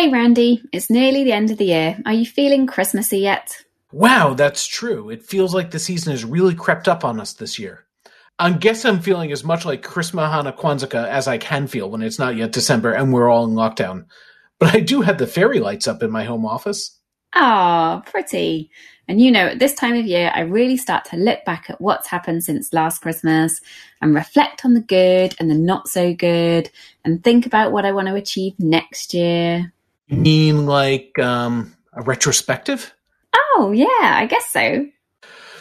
Hey Randy, it's nearly the end of the year. Are you feeling Christmassy yet? Wow, that's true. It feels like the season has really crept up on us this year. I guess I'm feeling as much like Chris Mahana Kwanzaa as I can feel when it's not yet December and we're all in lockdown. But I do have the fairy lights up in my home office. Ah, pretty. And you know, at this time of year, I really start to look back at what's happened since last Christmas and reflect on the good and the not so good and think about what I want to achieve next year. You mean like um, a retrospective? Oh, yeah, I guess so.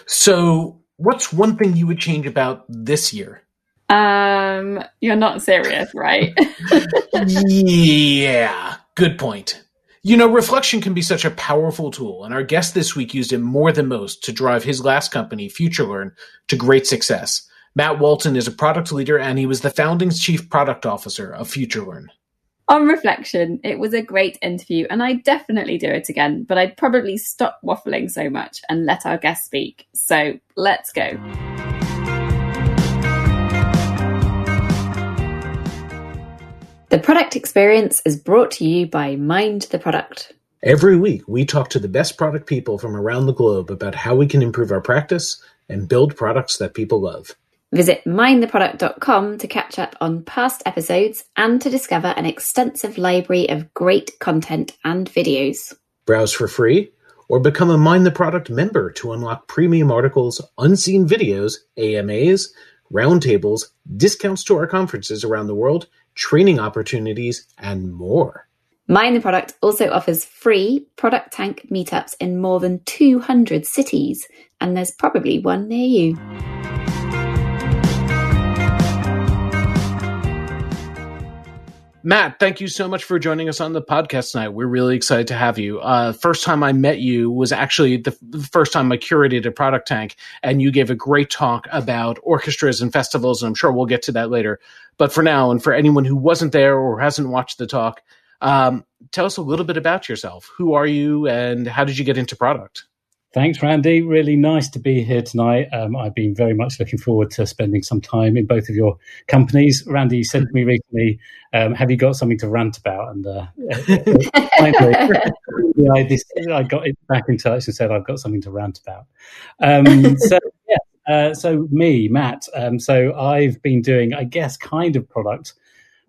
So, what's one thing you would change about this year? Um, you're not serious, right? yeah, good point. You know, reflection can be such a powerful tool, and our guest this week used it more than most to drive his last company, FutureLearn, to great success. Matt Walton is a product leader, and he was the founding chief product officer of FutureLearn. On reflection, it was a great interview, and I'd definitely do it again, but I'd probably stop waffling so much and let our guest speak. So let's go. The product experience is brought to you by Mind the Product. Every week, we talk to the best product people from around the globe about how we can improve our practice and build products that people love. Visit mindtheproduct.com to catch up on past episodes and to discover an extensive library of great content and videos. Browse for free or become a Mind the Product member to unlock premium articles, unseen videos, AMAs, roundtables, discounts to our conferences around the world, training opportunities, and more. Mind the Product also offers free Product Tank meetups in more than 200 cities, and there's probably one near you. Matt, thank you so much for joining us on the podcast tonight. We're really excited to have you. Uh, first time I met you was actually the, the, first time I curated a product tank, and you gave a great talk about orchestras and festivals, and I'm sure we'll get to that later. But for now, and for anyone who wasn't there or hasn't watched the talk, um, tell us a little bit about yourself. Who are you, and how did you get into product? Thanks, Randy. Really nice to be here tonight. Um, I've been very much looking forward to spending some time in both of your companies. Randy said to me recently, um, "Have you got something to rant about?" And uh, finally, I, this, I, got back in touch and said, "I've got something to rant about." Um, so, yeah. Uh, so me, Matt. Um, so I've been doing, I guess, kind of product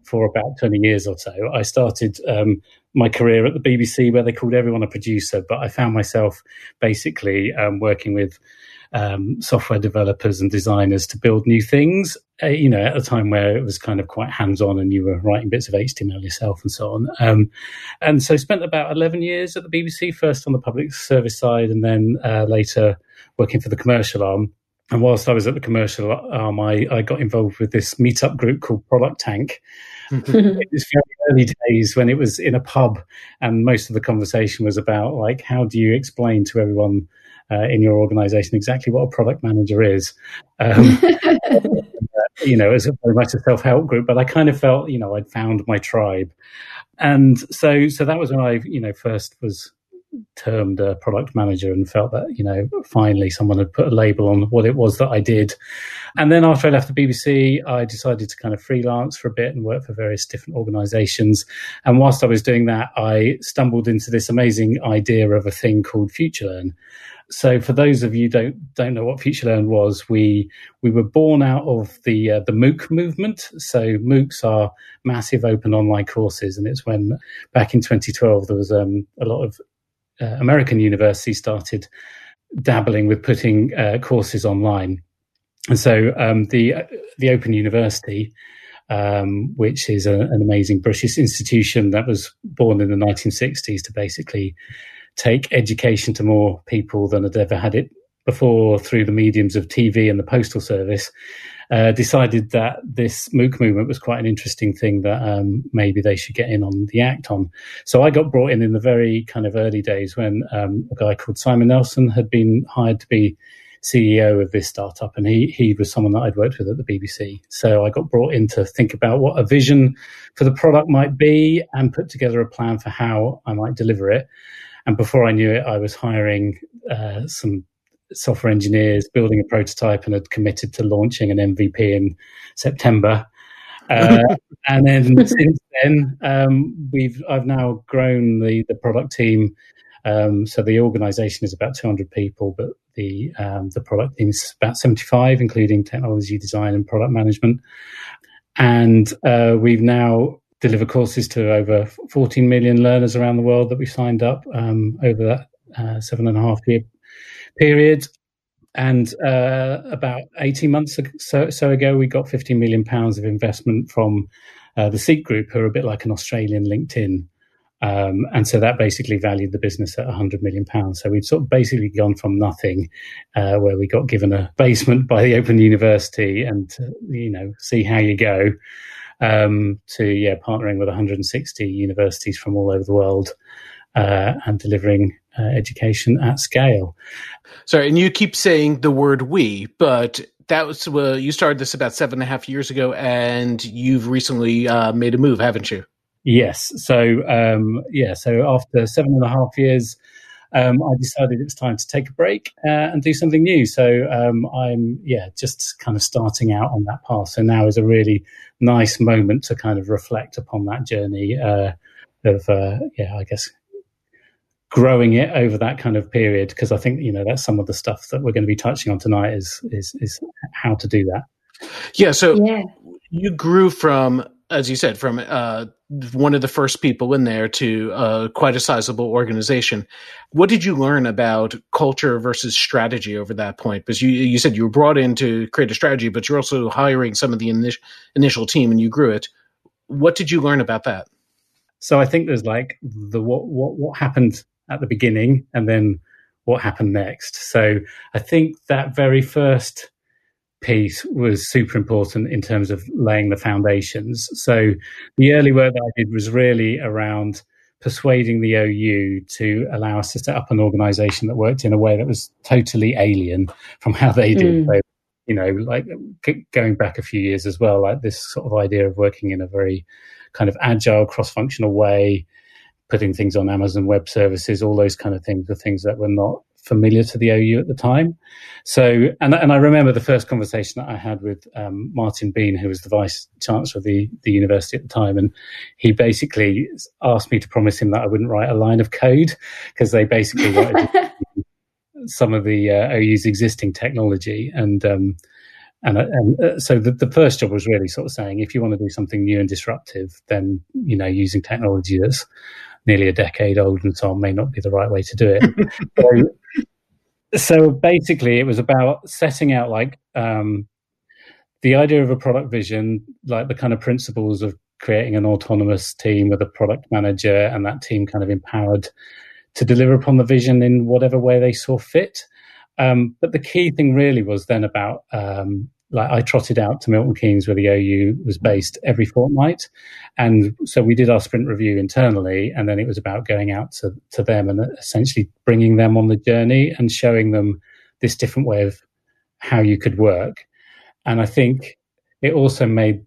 for about 20 years or so. I started um, my career at the BBC where they called everyone a producer, but I found myself basically um, working with um, software developers and designers to build new things. Uh, you know, at a time where it was kind of quite hands-on, and you were writing bits of HTML yourself and so on. Um, and so, spent about eleven years at the BBC, first on the public service side, and then uh, later working for the commercial arm. And whilst I was at the commercial arm, I, I got involved with this meetup group called Product Tank, it was very early days when it was in a pub, and most of the conversation was about like how do you explain to everyone uh, in your organization exactly what a product manager is. Um, you know, as very much a self help group, but I kind of felt you know I'd found my tribe, and so so that was when I you know first was termed a product manager and felt that you know finally someone had put a label on what it was that I did. And then after I left the BBC, I decided to kind of freelance for a bit and work for various different organisations. And whilst I was doing that, I stumbled into this amazing idea of a thing called FutureLearn. So for those of you don't don't know what FutureLearn was, we we were born out of the uh, the MOOC movement. So MOOCs are massive open online courses, and it's when back in 2012 there was um, a lot of uh, American university started dabbling with putting uh, courses online. And so um, the the Open University, um, which is a, an amazing British institution that was born in the 1960s to basically take education to more people than had ever had it before through the mediums of TV and the postal service, uh, decided that this MOOC movement was quite an interesting thing that um, maybe they should get in on the act on. So I got brought in in the very kind of early days when um, a guy called Simon Nelson had been hired to be CEO of this startup, and he he was someone that I'd worked with at the BBC. So I got brought in to think about what a vision for the product might be and put together a plan for how I might deliver it. And before I knew it, I was hiring uh, some software engineers building a prototype and had committed to launching an MVP in September. Uh, and then since then, um, we've I've now grown the the product team. Um, so the organisation is about 200 people, but the um, the product team is about 75, including technology design and product management. And uh, we've now delivered courses to over 14 million learners around the world that we've signed up um, over that uh, seven and a half year period. And uh, about 18 months so, so, ago, we got 15 million pounds of investment from uh, the Seek Group, who are a bit like an Australian LinkedIn. Um, and so that basically valued the business at 100 million pounds. So we'd sort of basically gone from nothing, uh, where we got given a basement by the Open University and, you know, see how you go, um, to, yeah, partnering with 160 universities from all over the world uh, and delivering uh, education at scale. Sorry, and you keep saying the word we, but that was well, you started this about seven and a half years ago, and you've recently uh, made a move, haven't you? Yes. So um, yeah. So after seven and a half years, um, I decided it's time to take a break uh, and do something new. So um, I'm yeah just kind of starting out on that path. So now is a really nice moment to kind of reflect upon that journey uh, of uh, yeah I guess growing it over that kind of period because I think you know that's some of the stuff that we're going to be touching on tonight is is is how to do that. Yeah. So yeah. you grew from, as you said, from uh, one of the first people in there to uh, quite a sizable organization. What did you learn about culture versus strategy over that point? Because you you said you were brought in to create a strategy, but you're also hiring some of the initial initial team and you grew it. What did you learn about that? So I think there's like the what what what happened at the beginning and then what happened next. So I think that very first piece was super important in terms of laying the foundations. So the early work that I did was really around persuading the OU to allow us to set up an organization that worked in a way that was totally alien from how they did. Mm. So, you know, like going back a few years as well, like this sort of idea of working in a very kind of agile, cross functional way, putting things on Amazon Web Services, all those kind of things are things that were not familiar to the OU at the time. So, and and I remember the first conversation that I had with um, Martin Bean, who was the vice chancellor of the the university at the time, and he basically asked me to promise him that I wouldn't write a line of code because they basically wanted some of the uh, OU's existing technology and. Um, and, and uh, so the, the first job was really sort of saying if you want to do something new and disruptive, then you know using technology that's nearly a decade old and so on may not be the right way to do it. so, so, basically, it was about setting out like um, the idea of a product vision, like the kind of principles of creating an autonomous team with a product manager and that team kind of empowered to deliver upon the vision in whatever way they saw fit. Um, but the key thing really was then about um, like I trotted out to Milton Keynes where the OU was based every fortnight. And so we did our sprint review internally and then it was about going out to, to them and essentially bringing them on the journey and showing them this different way of how you could work. And I think it also made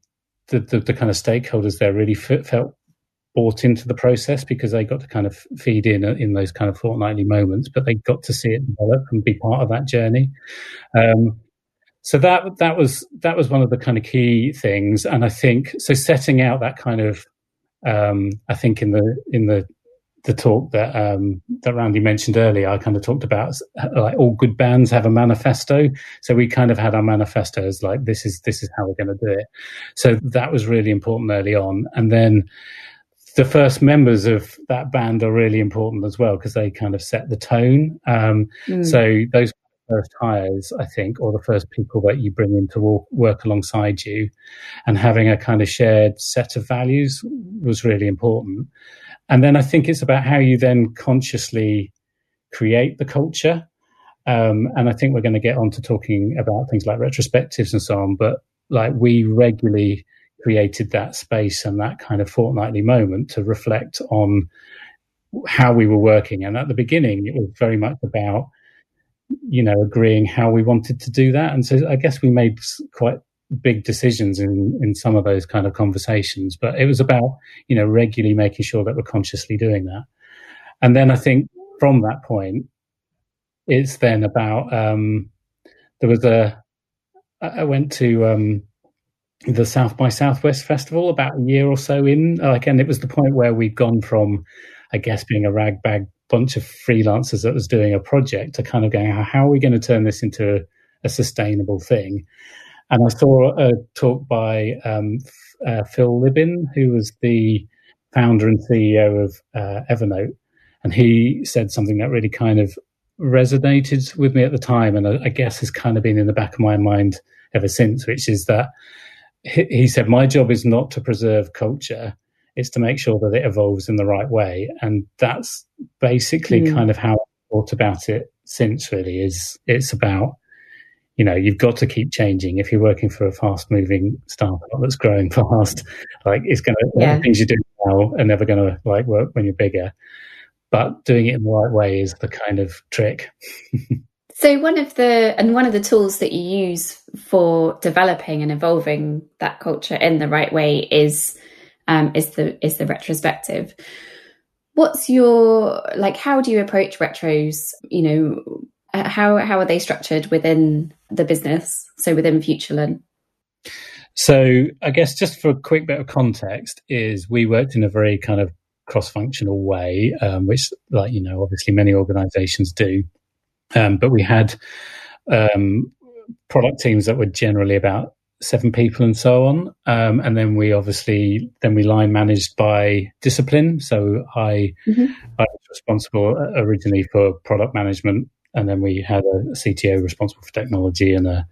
the, the, the kind of stakeholders there really f- felt bought into the process because they got to kind of feed in in those kind of fortnightly moments, but they got to see it develop and be part of that journey. Um, so that that was that was one of the kind of key things and i think so setting out that kind of um, i think in the in the the talk that um, that randy mentioned earlier i kind of talked about like all good bands have a manifesto so we kind of had our manifestos like this is this is how we're going to do it so that was really important early on and then the first members of that band are really important as well because they kind of set the tone. Um, mm. So those first hires, I think, or the first people that you bring in to walk, work alongside you, and having a kind of shared set of values was really important. And then I think it's about how you then consciously create the culture. Um, and I think we're going to get on to talking about things like retrospectives and so on, but like we regularly created that space and that kind of fortnightly moment to reflect on how we were working. And at the beginning, it was very much about you know, agreeing how we wanted to do that. And so I guess we made quite big decisions in, in some of those kind of conversations, but it was about, you know, regularly making sure that we're consciously doing that. And then I think from that point, it's then about, um, there was a, I went to, um, the South by Southwest festival about a year or so in. Like, and it was the point where we'd gone from, I guess, being a rag bag bunch of freelancers that was doing a project to kind of going, how are we going to turn this into a, a sustainable thing? And I saw a talk by um, uh, Phil Libin, who was the founder and CEO of uh, Evernote, and he said something that really kind of resonated with me at the time, and I, I, guess has kind of been in the back of my mind ever since, which is that he, he said, My job is not to preserve culture, it's to make sure that it evolves in the right way. And that's basically mm. kind of how I thought about it since, really, is it's about you know you've got to keep changing if you're working for a fast moving startup that's growing fast like it's going to yeah. things you do now are never going to like work when you're bigger but doing it in the right way is the kind of trick. so one of the and one of the tools that you use for developing and evolving that culture in the right way is um, is the is the retrospective. What's your like? How do you approach retros? You know, how how are they structured within the business? So within FutureLearn. So I guess just for a quick bit of context, is we worked in a very kind of cross-functional way, um, which, like you know, obviously many organisations do. Um, but we had um, product teams that were generally about seven people and so on, um, and then we obviously then we line managed by discipline. So I mm-hmm. I was responsible originally for product management. And then we had a CTO responsible for technology and a,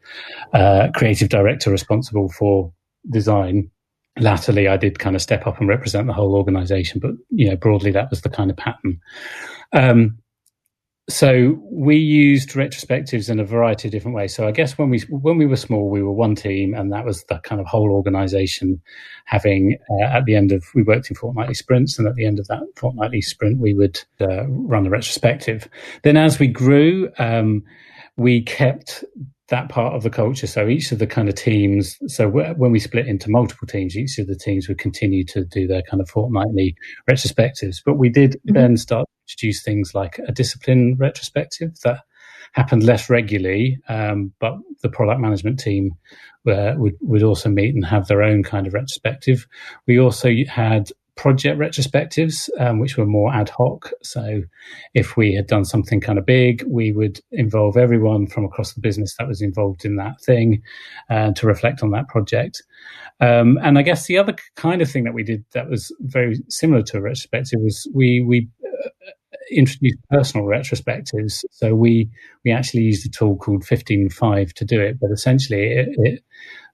a creative director responsible for design latterly I did kind of step up and represent the whole organization, but you know, broadly that was the kind of pattern. Um, so we used retrospectives in a variety of different ways. So I guess when we when we were small, we were one team, and that was the kind of whole organisation having uh, at the end of we worked in fortnightly sprints, and at the end of that fortnightly sprint, we would uh, run the retrospective. Then as we grew, um, we kept that part of the culture. So each of the kind of teams, so when we split into multiple teams, each of the teams would continue to do their kind of fortnightly retrospectives. But we did mm-hmm. then start to introduce things like a discipline retrospective that happened less regularly, um, but the product management team uh, would would also meet and have their own kind of retrospective. We also had project retrospectives, um, which were more ad hoc. So, if we had done something kind of big, we would involve everyone from across the business that was involved in that thing uh, to reflect on that project. Um, and I guess the other kind of thing that we did that was very similar to a retrospective was we we uh, introduced personal retrospectives. So we we actually used a tool called 15Five to do it, but essentially it, it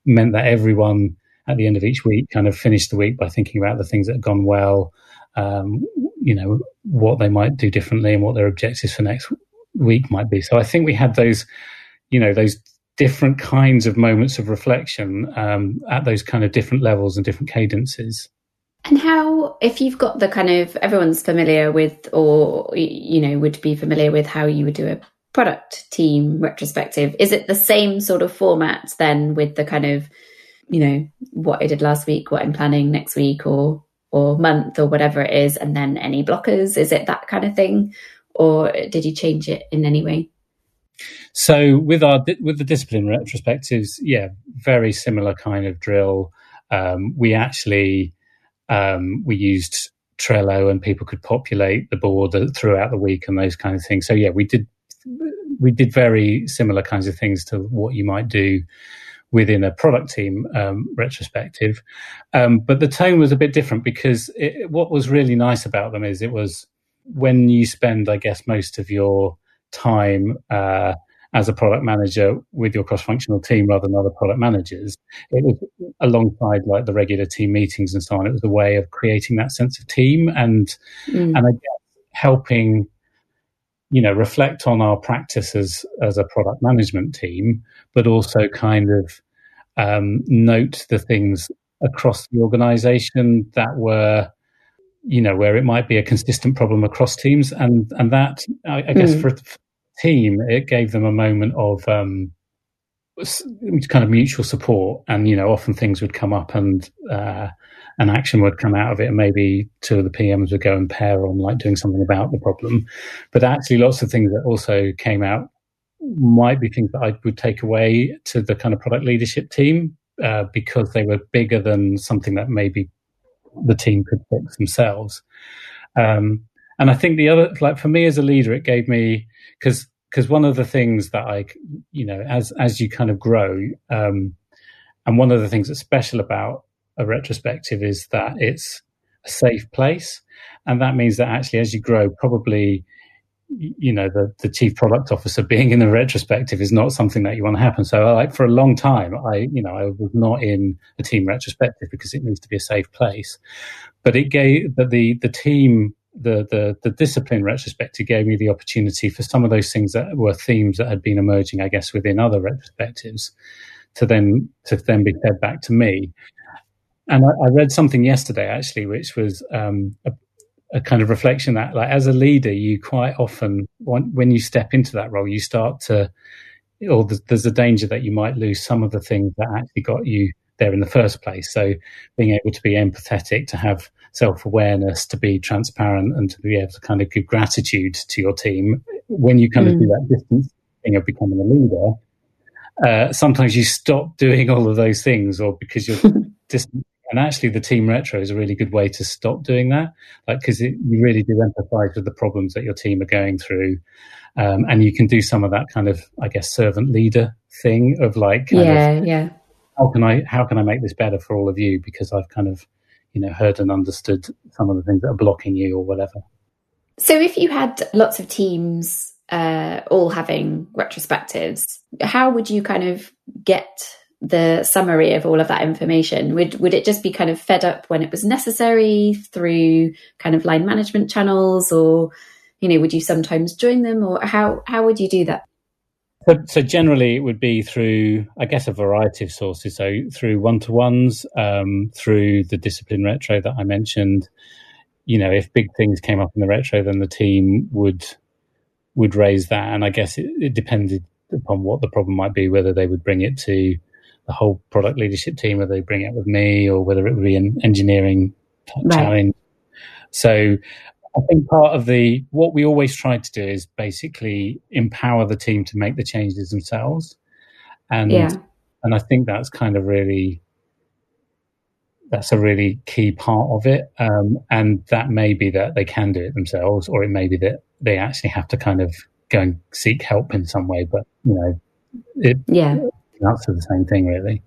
meant that everyone at the end of each week kind of finish the week by thinking about the things that have gone well, um, you know, what they might do differently and what their objectives for next week might be. So I think we had those, you know, those different kinds of moments of reflection um, at those kind of different levels and different cadences. And how, if you've got the kind of everyone's familiar with, or you know, would be familiar with how you would do a product team retrospective, is it the same sort of format then with the kind of you know what I did last week, what I'm planning next week or or month or whatever it is, and then any blockers? Is it that kind of thing, or did you change it in any way? So with our with the discipline retrospectives, yeah, very similar kind of drill. Um, we actually um, we used Trello, and people could populate the board throughout the week and those kind of things. So yeah, we did we did very similar kinds of things to what you might do within a product team um, retrospective. Um, but the tone was a bit different because it, what was really nice about them is it was when you spend, I guess, most of your time uh, as a product manager with your cross-functional team rather than other product managers. It was alongside like the regular team meetings and so on. It was a way of creating that sense of team and mm. and I guess helping you know, reflect on our practice as, as a product management team, but also kind of um, note the things across the organization that were, you know, where it might be a consistent problem across teams. And, and that, I, I guess, mm. for, for team, it gave them a moment of, um, kind of mutual support and you know often things would come up and uh, an action would come out of it and maybe two of the pms would go and pair on like doing something about the problem but actually lots of things that also came out might be things that i would take away to the kind of product leadership team uh, because they were bigger than something that maybe the team could fix themselves. Um, and I think the other, like for me as a leader, it gave me because because one of the things that I, you know, as as you kind of grow, um, and one of the things that's special about a retrospective is that it's a safe place, and that means that actually as you grow, probably you know the the chief product officer being in the retrospective is not something that you want to happen. So like for a long time i you know i was not in a team retrospective because it needs to be a safe place. But it gave but the the team the, the the discipline retrospective gave me the opportunity for some of those things that were themes that had been emerging, I guess, within other retrospectives, to then to then be fed back to me. And I, I read something yesterday actually, which was um, a, a, kind of reflection that, like, as a leader, you quite often when you step into that role, you start to, or there's a danger that you might lose some of the things that actually got you there in the first place. So being able to be empathetic, to have self awareness, to be transparent, and to be able to kind of give gratitude to your team when you kind mm. of do mm. that distance thing of becoming a leader. Uh, sometimes you stop doing all of those things, or because you're distant. And actually, the team retro is a really good way to stop doing that, like because you really do empathise with the problems that your team are going through, um, and you can do some of that kind of, I guess, servant leader thing of like, yeah, of, yeah. How can I how can I make this better for all of you? Because I've kind of you know heard and understood some of the things that are blocking you or whatever. So if you had lots of teams uh, all having retrospectives, how would you kind of get the summary of all of that information? Would would it just be kind of fed up when it was necessary through kind of line management channels, or you know, would you sometimes join them, or how how would you do that? So, so, generally, it would be through, I guess, a variety of sources. So through one-to-ones, um, through the discipline retro that I mentioned. You know, if big things came up in the retro, then the team would would raise that, and I guess it, it depended upon what the problem might be, whether they would bring it to the whole product leadership team, whether they bring it with me, or whether it would be an engineering right. challenge. So I think part of the what we always try to do is basically empower the team to make the changes themselves, and yeah. and I think that's kind of really that's a really key part of it. Um, and that may be that they can do it themselves, or it may be that they actually have to kind of go and seek help in some way. But you know, it yeah, that's the same thing really.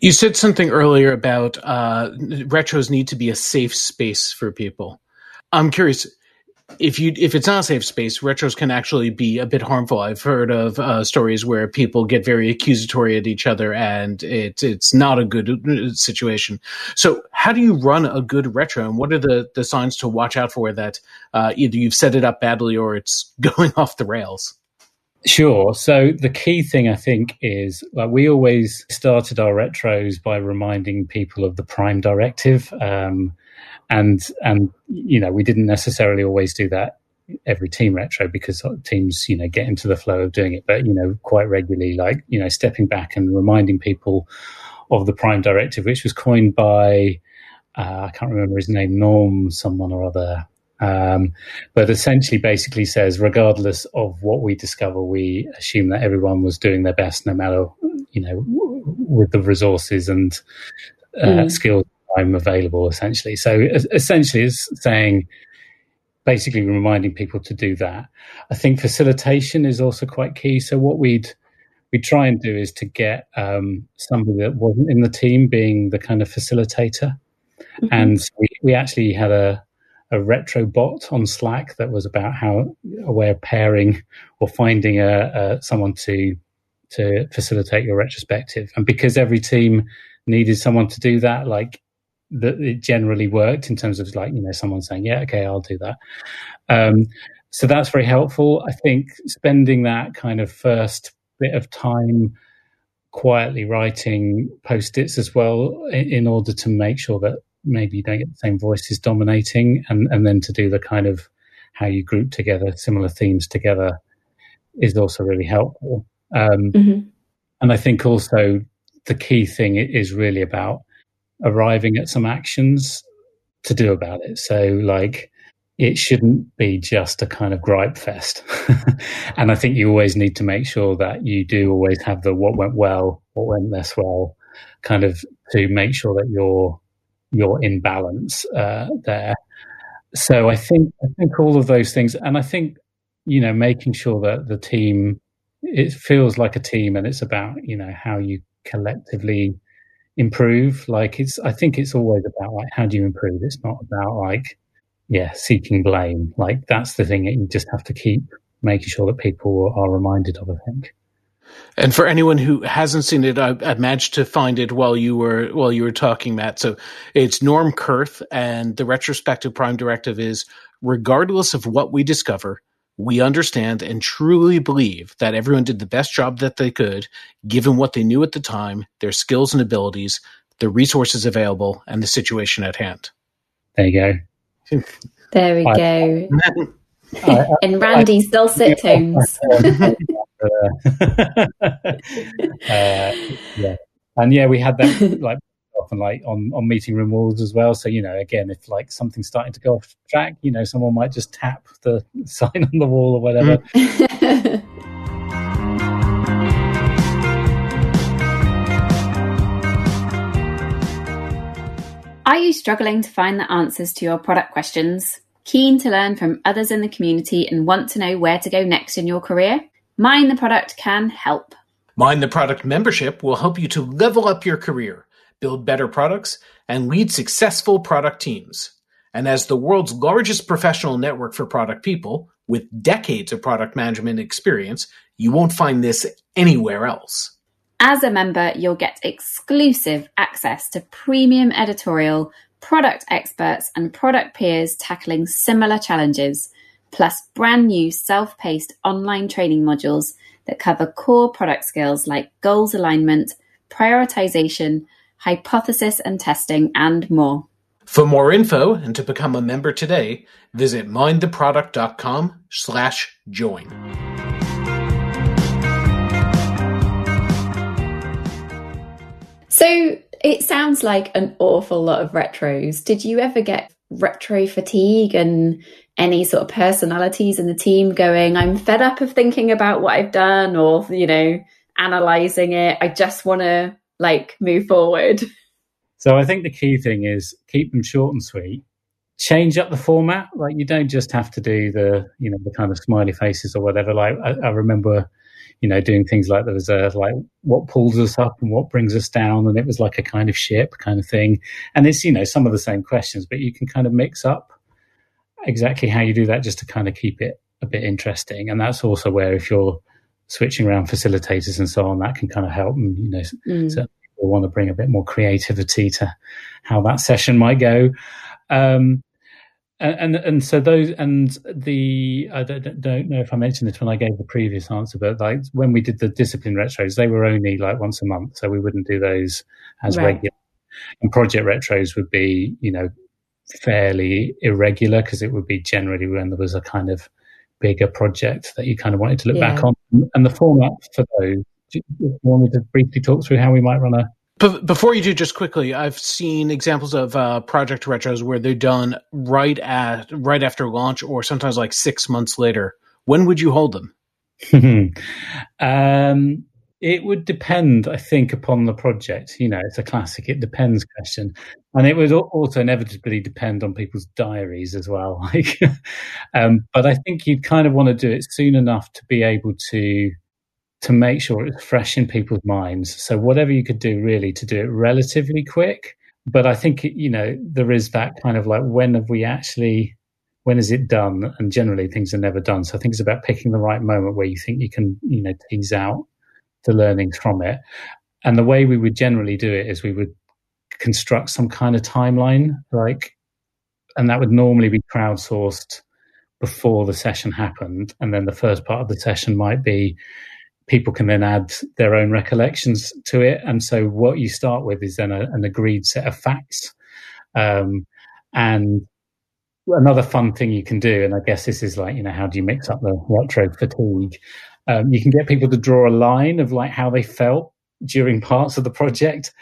You said something earlier about uh, retros need to be a safe space for people. I'm curious if you if it's not a safe space, retros can actually be a bit harmful. I've heard of uh, stories where people get very accusatory at each other, and it's it's not a good uh, situation. So, how do you run a good retro, and what are the the signs to watch out for that uh, either you've set it up badly or it's going off the rails? Sure. So the key thing I think is like we always started our retros by reminding people of the prime directive. Um, and and you know we didn't necessarily always do that every team retro because teams you know get into the flow of doing it but you know quite regularly like you know stepping back and reminding people of the prime directive which was coined by uh, i can't remember his name norm someone or other um, but essentially basically says regardless of what we discover we assume that everyone was doing their best no matter you know with the resources and uh, mm. skills time available essentially. So essentially it's saying basically reminding people to do that. I think facilitation is also quite key. So what we'd we try and do is to get um, somebody that wasn't in the team being the kind of facilitator. Mm-hmm. And we, we actually had a, a retro bot on Slack that was about how a way of pairing or finding a, a someone to to facilitate your retrospective. And because every team needed someone to do that, like that it generally worked in terms of like you know someone saying yeah okay I'll do that. Um, so that's very helpful. I think spending that kind of first bit of time quietly writing post-its as well in, in order to make sure that maybe you don't get the same voices dominating and, and then to do the kind of how you group together similar themes together is also really helpful. Um, mm-hmm. And I think also the key thing is really about arriving at some actions to do about it. So, like, it shouldn't be just a kind of gripe fest. and I think you always need to make sure that you do always have the what went well, what went less well, kind of to make sure that you're you're in balance uh, there. So I think I think all of those things, and I think you know making sure that the team it feels like a team, and it's about you know how you collectively improve. Like it's I think it's always about like how do you improve. It's not about like yeah seeking blame. Like that's the thing that you just have to keep making sure that people are reminded of. I think. And for anyone who hasn't seen it, I, I, managed to find it while you were while you were talking, Matt. So it's Norm Kerth, and the retrospective prime directive is: regardless of what we discover, we understand and truly believe that everyone did the best job that they could, given what they knew at the time, their skills and abilities, the resources available, and the situation at hand. There you go. there we I, go. In Randy's dulcet tones. uh, yeah, and yeah, we had that like often like on on meeting room walls as well. So you know, again, if like something's starting to go off track, you know, someone might just tap the sign on the wall or whatever. Mm. Are you struggling to find the answers to your product questions? Keen to learn from others in the community and want to know where to go next in your career? Mind the Product can help. Mind the Product membership will help you to level up your career, build better products, and lead successful product teams. And as the world's largest professional network for product people, with decades of product management experience, you won't find this anywhere else. As a member, you'll get exclusive access to premium editorial, product experts, and product peers tackling similar challenges plus brand new self-paced online training modules that cover core product skills like goals alignment, prioritization, hypothesis and testing, and more. For more info and to become a member today, visit mindtheproduct.com slash join. So it sounds like an awful lot of retros. Did you ever get retro fatigue and any sort of personalities in the team going, I'm fed up of thinking about what I've done or, you know, analyzing it. I just want to like move forward. So I think the key thing is keep them short and sweet. Change up the format. Like you don't just have to do the, you know, the kind of smiley faces or whatever. Like I, I remember, you know, doing things like there was a like what pulls us up and what brings us down, and it was like a kind of ship kind of thing. And it's you know some of the same questions, but you can kind of mix up exactly how you do that just to kind of keep it a bit interesting. And that's also where if you're switching around facilitators and so on, that can kind of help. And, you know, mm. certain people want to bring a bit more creativity to how that session might go. Um, and, and, and so those and the I don't, don't, know if I mentioned this when I gave the previous answer, but like when we did the discipline retros, they were only like once a month, so we wouldn't do those as right. regular. And project retros would be, you know, fairly irregular because it would be generally when there was a kind of bigger project that you kind of wanted to look yeah. back on. And the format for those, do you want me to briefly talk through how we might run a before you do, just quickly, I've seen examples of uh, project retros where they're done right at right after launch, or sometimes like six months later. When would you hold them? um, it would depend, I think, upon the project. You know, it's a classic. It depends question, and it would also inevitably depend on people's diaries as well. Like, um, but I think you'd kind of want to do it soon enough to be able to to make sure it's fresh in people's minds. So whatever you could do, really, to do it relatively quick. But I think you know there is that kind of like when have we actually when is it done? And generally things are never done. So I think it's about picking the right moment where you think you can, you know, tease out the learnings from it. And the way we would generally do it is we would construct some kind of timeline, like, and that would normally be crowdsourced before the session happened. And then the first part of the session might be people can then add their own recollections to it. And so what you start with is then a, an agreed set of facts. Um, and another fun thing you can do, and I guess this is like, you know, how do you mix up the retro fatigue? Um, you can get people to draw a line of like how they felt during parts of the project.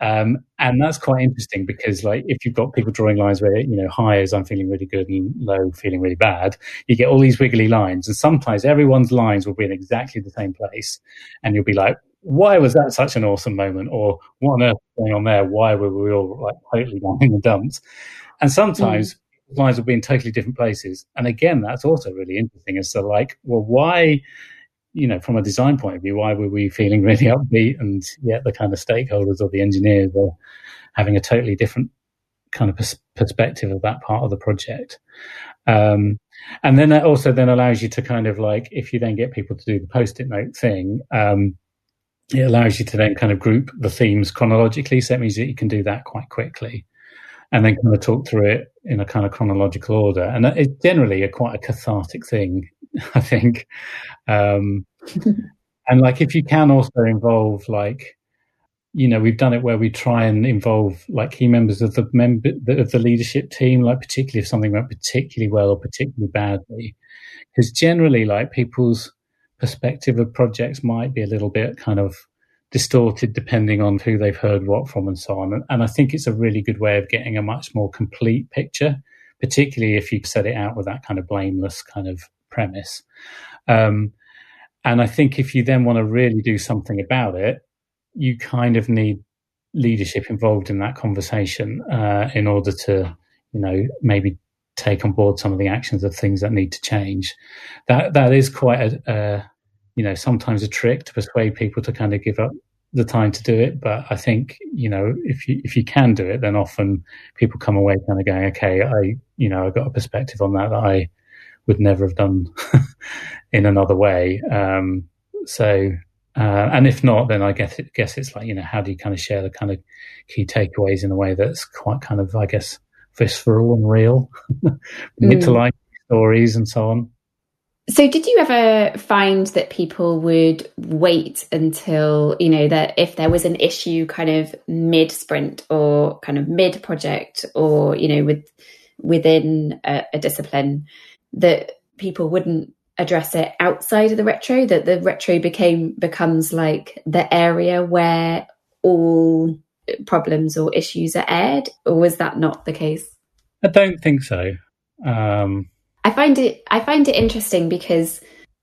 Um, and that's quite interesting because like if you've got people drawing lines where, you know, high is I'm feeling really good and low feeling really bad, you get all these wiggly lines. And sometimes everyone's lines will be in exactly the same place. And you'll be like, why was that such an awesome moment? Or what on earth was going on there? Why were we all like totally down in the dumps? And sometimes mm. lives will be in totally different places. And again, that's also really interesting as to like, well, why, you know, from a design point of view, why were we feeling really upbeat and yet the kind of stakeholders or the engineers were having a totally different kind of pers- perspective of that part of the project. Um, and then that also then allows you to kind of like, if you then get people to do the post-it note thing, um, it allows you to then kind of group the themes chronologically. So it means that you can do that quite quickly and then kind of talk through it in a kind of chronological order. And it's generally a quite a cathartic thing, I think. Um, and like if you can also involve like, you know, we've done it where we try and involve like key members of the member of the leadership team, like particularly if something went particularly well or particularly badly, because generally like people's perspective of projects might be a little bit kind of distorted depending on who they've heard what from and so on. And I think it's a really good way of getting a much more complete picture, particularly if you set it out with that kind of blameless kind of premise. Um, and I think if you then want to really do something about it, you kind of need leadership involved in that conversation uh, in order to, you know, maybe take on board some of the actions of things that need to change. That that is quite a, you know sometimes a trick to persuade people to kind of give up the time to do it. But I think you know if you if you can do it, then often people come away kind of going, okay, I you know I got a perspective on that that I would never have done in another way. Um, so uh, and if not, then I guess it, guess it's like you know how do you kind of share the kind of key takeaways in a way that's quite kind of I guess visceral and real, mm. to like stories and so on. So, did you ever find that people would wait until, you know, that if there was an issue kind of mid sprint or kind of mid project or, you know, with within a, a, discipline, that people wouldn't address it outside of the retro, that the retro became becomes like the area where all problems or issues are aired? Or was that not the case? I don't think so. Um, I find it I find it interesting because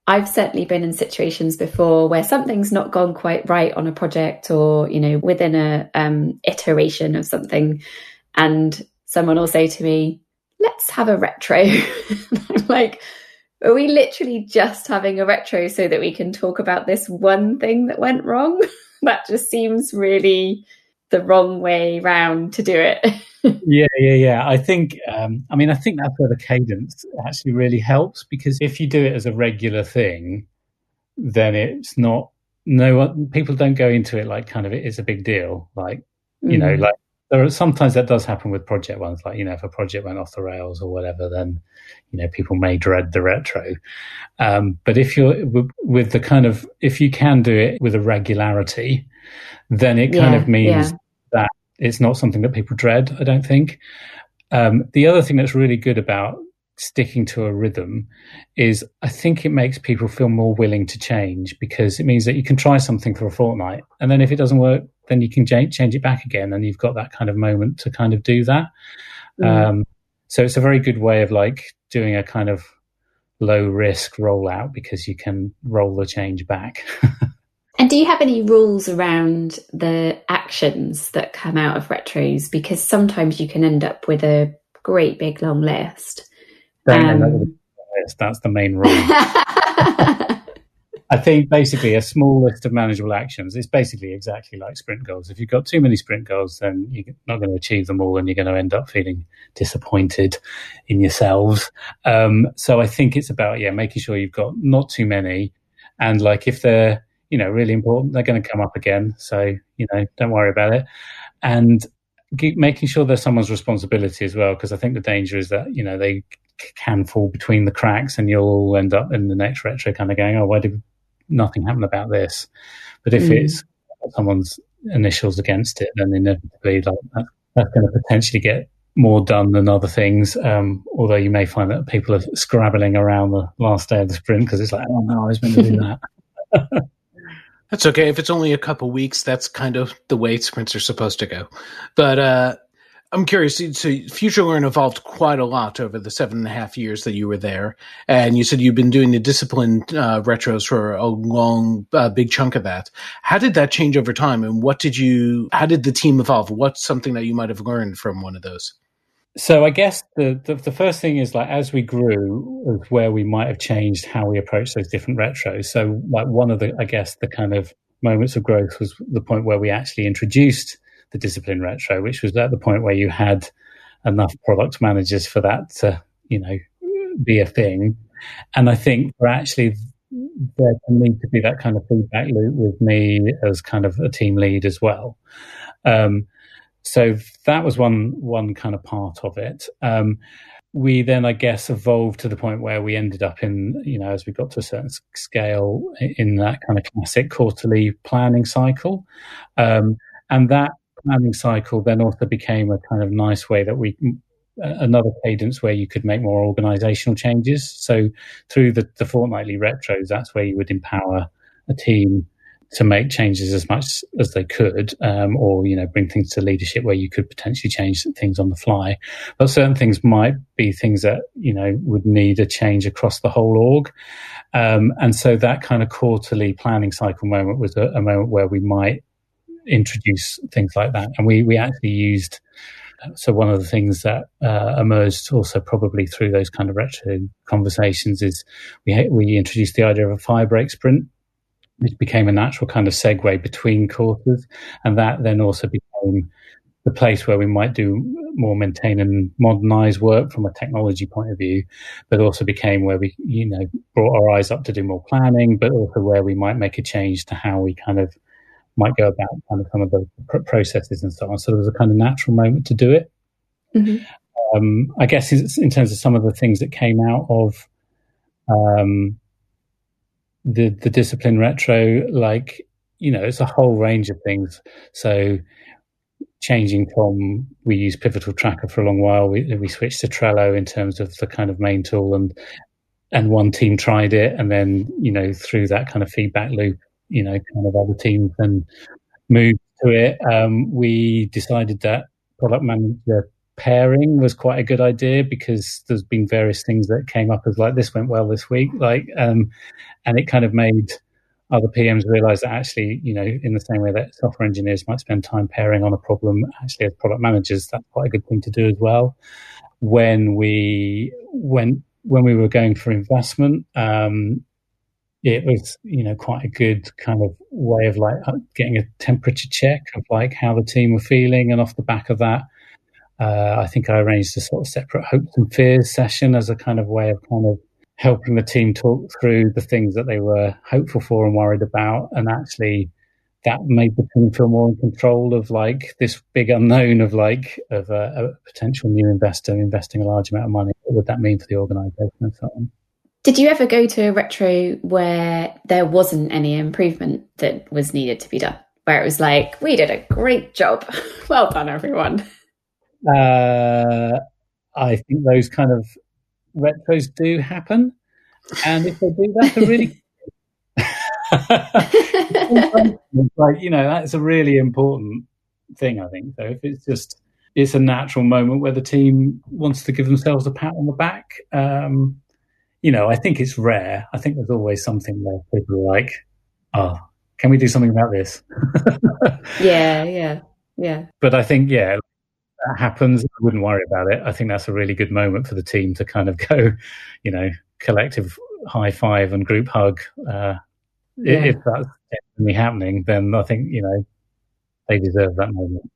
I've certainly been in situations before where something's not gone quite right on a project or you know within a um, iteration of something, and someone will say to me, "Let's have a retro." I'm like, are we literally just having a retro so that we can talk about this one thing that went wrong? that just seems really the wrong way round to do it. yeah, yeah, yeah. I think, um, I mean, I think that's where the cadence actually really helps because if you do it as a regular thing, then it's not, no one, people don't go into it like kind of it is a big deal. Like, you mm. know, like there are sometimes that does happen with project ones. Like, you know, if a project went off the rails or whatever, then, you know, people may dread the retro. Um, but if you're with the kind of, if you can do it with a regularity, then it kind yeah, of means yeah. that it's not something that people dread, I don't think. Um, the other thing that's really good about sticking to a rhythm is I think it makes people feel more willing to change because it means that you can try something for a fortnight and then if it doesn't work, then you can change, change it back again and you've got that kind of moment to kind of do that. Mm. Um, so it's a very good way of like doing a kind of low risk rollout because you can roll the change back. And do you have any rules around the actions that come out of retros? Because sometimes you can end up with a great big long list. Um, That's the main rule. I think basically a small list of manageable actions is basically exactly like sprint goals. If you've got too many sprint goals, then you're not going to achieve them all and you're going to end up feeling disappointed in yourselves. Um, so I think it's about, yeah, making sure you've got not too many. And like if they're, you know, really important. They're going to come up again. So, you know, don't worry about it. And making sure they're someone's responsibility as well, because I think the danger is that, you know, they can fall between the cracks and you'll end up in the next retro kind of going, oh, why did nothing happened about this? But if mm. it's someone's initials against it, then inevitably like, that, that's going to potentially get more done than other things. Um, although you may find that people are scrabbling around the last day of the sprint because it's like, oh no, I was meant to do that. That's okay. If it's only a couple weeks, that's kind of the way sprints are supposed to go. But uh, I'm curious. So, FutureLearn evolved quite a lot over the seven and a half years that you were there, and you said you've been doing the discipline uh, retros for a long, uh, big chunk of that. How did that change over time, and what did you? How did the team evolve? What's something that you might have learned from one of those? So I guess the, the, the first thing is like as we grew, where we might have changed how we approach those different retros. So like one of the I guess the kind of moments of growth was the point where we actually introduced the discipline retro, which was at the point where you had enough product managers for that to, you know, be a thing. And I think for actually there can need to be that kind of feedback loop with me as kind of a team lead as well. Um, so that was one one kind of part of it. Um, we then, I guess, evolved to the point where we ended up in, you know, as we got to a certain scale in that kind of classic quarterly planning cycle. Um, and that planning cycle then also became a kind of nice way that we another cadence where you could make more organizational changes. So through the, the fortnightly retros, that's where you would empower a team to make changes as much as they could, um, or you know, bring things to leadership where you could potentially change things on the fly. But certain things might be things that you know would need a change across the whole org, um, and so that kind of quarterly planning cycle moment was a, a moment where we might introduce things like that. And we, we actually used, so one of the things that uh, emerged also probably through those kind of retro conversations is we, we introduced the idea of a fire break sprint, which became a natural kind of segue between quarters. And that then also became the place where we might do more maintain and modernize work from a technology point of view, but also became where we, you know, brought our eyes up to do more planning, but also where we might make a change to how we kind of might go about kind of some of the processes and so on. So there was a kind of natural moment to do it. Mm-hmm. Um, I guess in terms of some of the things that came out of um, the the discipline retro, like you know, it's a whole range of things. So changing from we used Pivotal Tracker for a long while, we we switched to Trello in terms of the kind of main tool, and and one team tried it, and then you know through that kind of feedback loop, you know, kind of other teams and moved to it. Um, we decided that product manager pairing was quite a good idea because there's been various things that came up as like this went well this week, like, um, and it kind of made other PMs realize that actually, you know, in the same way that software engineers might spend time pairing on a problem, actually as product managers, that's quite a good thing to do as well. When we went when we were going for investment, um, it was you know quite a good kind of way of like uh, getting a temperature check of like how the team were feeling and off the back of that uh, i think i arranged a sort of separate hopes and fears session as a kind of way of kind of helping the team talk through the things that they were hopeful for and worried about. And actually that made the team feel more in control of like this big unknown of like of a, a potential new investor investing a large amount of money. What would that mean for the organization and so on did you ever go to a retro where there wasn't any improvement that was needed to be done? Where it was like, we did a great job. well done, everyone. Uh, I think those kind of retros do happen. And if they do that's they're really like you know that's a really important thing i think so if it's just it's a natural moment where the team wants to give themselves a pat on the back um, you know, I think it's rare. I think there's always something where people are like, oh, can we do something about this? yeah, yeah, yeah. But I think, yeah, that happens. I wouldn't worry about it. I think that's a really good moment for the team to kind of go, you know, collective high five and group hug. Uh, yeah. If that's definitely happening, then I think, you know, they deserve that moment.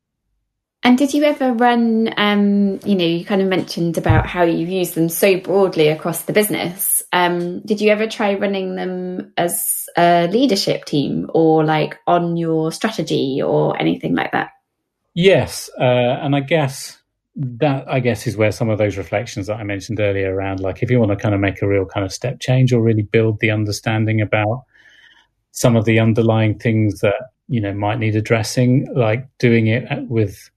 And did you ever run, um, you know, you kind of mentioned about how you use them so broadly across the business. Um, did you ever try running them as a leadership team or like on your strategy or anything like that? Yes. Uh, and I guess that, I guess, is where some of those reflections that I mentioned earlier around like if you want to kind of make a real kind of step change or really build the understanding about some of the underlying things that, you know, might need addressing, like doing it with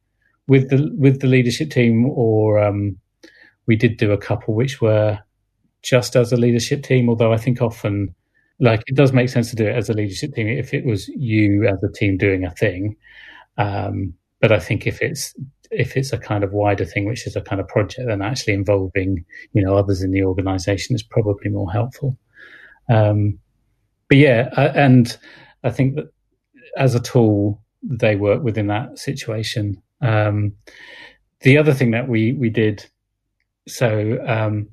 with the with the leadership team, or um, we did do a couple which were just as a leadership team. Although I think often, like it does make sense to do it as a leadership team if it was you as a team doing a thing. Um, but I think if it's if it's a kind of wider thing, which is a kind of project, then actually involving you know others in the organisation is probably more helpful. Um, but yeah, uh, and I think that as a tool, they work within that situation. Um, the other thing that we we did, so um,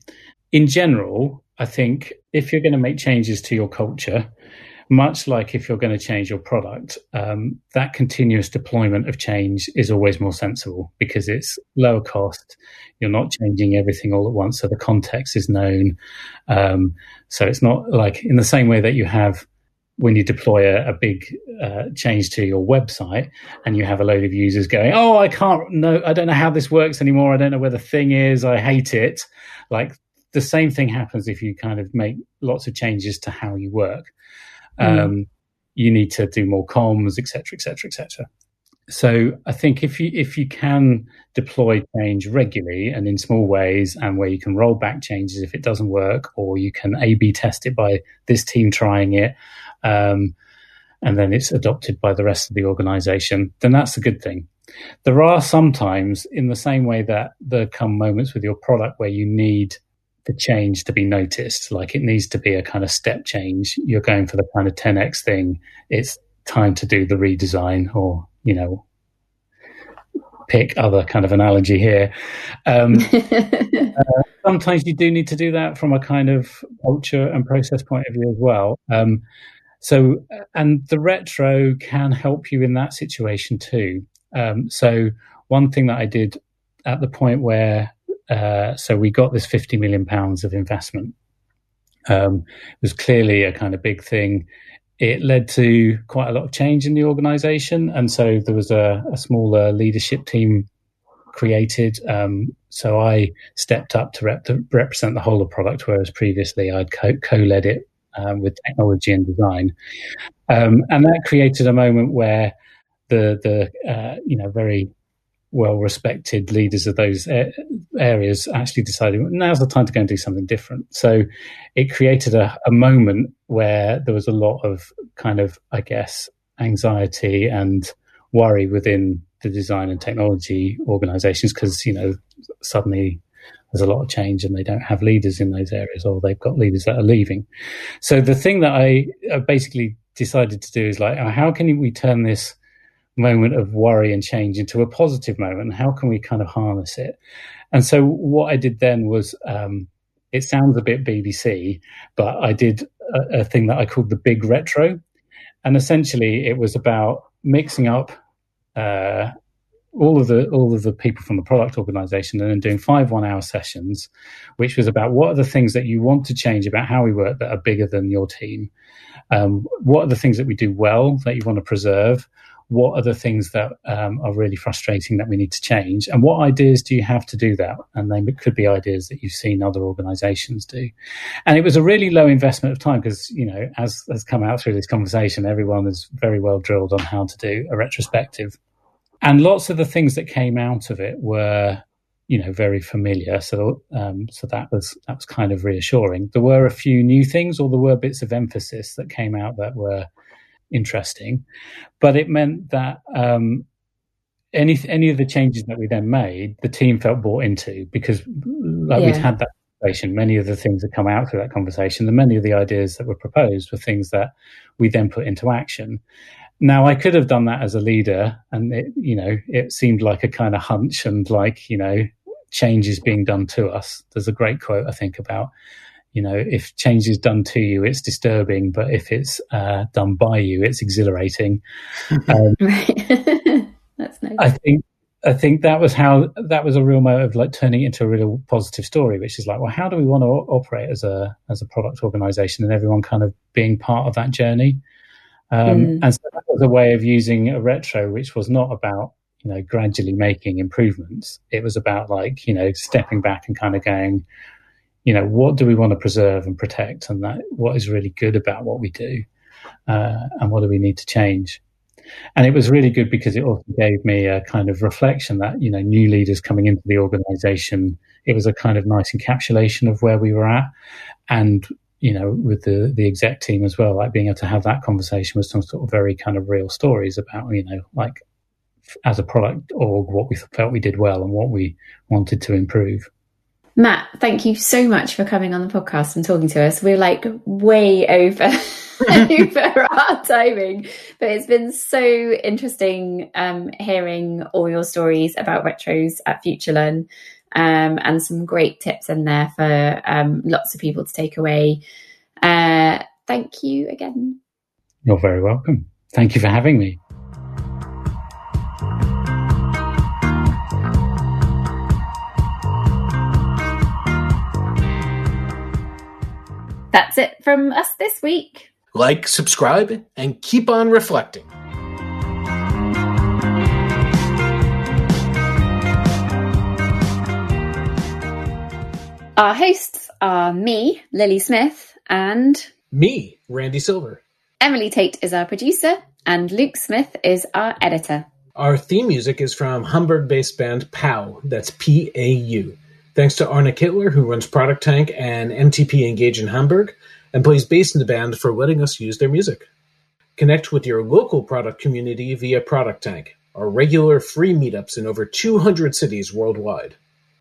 in general, I think if you're going to make changes to your culture, much like if you're going to change your product, um, that continuous deployment of change is always more sensible because it's lower cost. You're not changing everything all at once, so the context is known. Um, so it's not like in the same way that you have when you deploy a, a big uh, change to your website and you have a load of users going, "Oh, I can't know, I don't know how this works anymore. I don't know where the thing is. I hate it." Like the same thing happens if you kind of make lots of changes to how you work. Mm. Um, you need to do more comms, etc., etc., etc. So I think if you if you can deploy change regularly and in small ways, and where you can roll back changes if it doesn't work, or you can A/B test it by this team trying it, um, and then it's adopted by the rest of the organization, then that's a good thing. There are sometimes, in the same way that there come moments with your product where you need the change to be noticed, like it needs to be a kind of step change. You're going for the kind of 10x thing. It's time to do the redesign or, you know, pick other kind of analogy here. Um, uh, sometimes you do need to do that from a kind of culture and process point of view as well. Um, so, and the retro can help you in that situation too. Um, so, one thing that I did at the point where, uh, so we got this 50 million pounds of investment. Um, was clearly a kind of big thing. It led to quite a lot of change in the organization. And so there was a, a smaller leadership team created. Um, so I stepped up to, rep- represent the whole of product, whereas previously I'd co led it um, with technology and design. Um, and that created a moment where the the uh, you know very well respected leaders of those areas actually decided now's the time to go and do something different. So it created a, a moment where there was a lot of kind of I guess anxiety and worry within the design and technology organizations because you know suddenly there's a lot of change and they don't have leaders in those areas or they've got leaders that are leaving. So the thing that I basically decided to do is like, how can we turn this moment of worry and change into a positive moment? How can we kind of harness it? And so what I did then was, um, it sounds a bit BBC, but I did a, a thing that I called the big retro. And essentially it was about mixing up uh, all of the all of the people from the product organization and then doing five one hour sessions which was about what are the things that you want to change about how we work that are bigger than your team? Um, what are the things that we do well that you want to preserve? What are the things that um, are really frustrating that we need to change? And what ideas do you have to do that? And they could be ideas that you've seen other organizations do. And it was a really low investment of time because you know as has come out through this conversation everyone is very well drilled on how to do a retrospective and lots of the things that came out of it were you know very familiar. So um, so that was that was kind of reassuring. There were a few new things or there were bits of emphasis that came out that were interesting. But it meant that um, any any of the changes that we then made the team felt bought into because like yeah. we'd had that conversation. Many of the things that come out through that conversation and many of the ideas that were proposed were things that we then put into action now I could have done that as a leader, and it, you know, it seemed like a kind of hunch and like you know, change is being done to us. There's a great quote I think about, you know, if change is done to you, it's disturbing, but if it's uh, done by you, it's exhilarating. Um, That's nice. I think I think that was how that was a real motive, of like turning it into a real positive story, which is like, well, how do we want to operate as a as a product organization, and everyone kind of being part of that journey. Um, mm. And so that was a way of using a retro, which was not about, you know, gradually making improvements. It was about like, you know, stepping back and kind of going, you know, what do we want to preserve and protect? And that what is really good about what we do? Uh, and what do we need to change? And it was really good because it also gave me a kind of reflection that, you know, new leaders coming into the organization, it was a kind of nice encapsulation of where we were at. And you know, with the the exec team as well, like being able to have that conversation with some sort of very kind of real stories about, you know, like as a product org what we felt we did well and what we wanted to improve. Matt, thank you so much for coming on the podcast and talking to us. We're like way over over our timing, but it's been so interesting um, hearing all your stories about retros at FutureLearn um, and some great tips in there for um, lots of people to take away. Uh, thank you again. You're very welcome. Thank you for having me. That's it from us this week. Like, subscribe, and keep on reflecting. Our hosts are me, Lily Smith, and me, Randy Silver. Emily Tate is our producer, and Luke Smith is our editor. Our theme music is from Hamburg based band PAU, that's P A U. Thanks to Arne Kittler, who runs Product Tank and MTP Engage in Hamburg, and plays bass in the band for letting us use their music. Connect with your local product community via Product Tank, our regular free meetups in over 200 cities worldwide.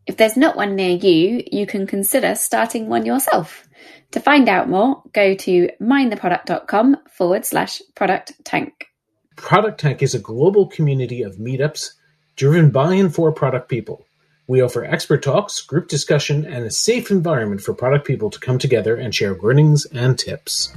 If there's not one near you, you can consider starting one yourself. To find out more, go to mindtheproduct.com forward slash product tank. Product Tank is a global community of meetups driven by and for product people. We offer expert talks, group discussion, and a safe environment for product people to come together and share learnings and tips.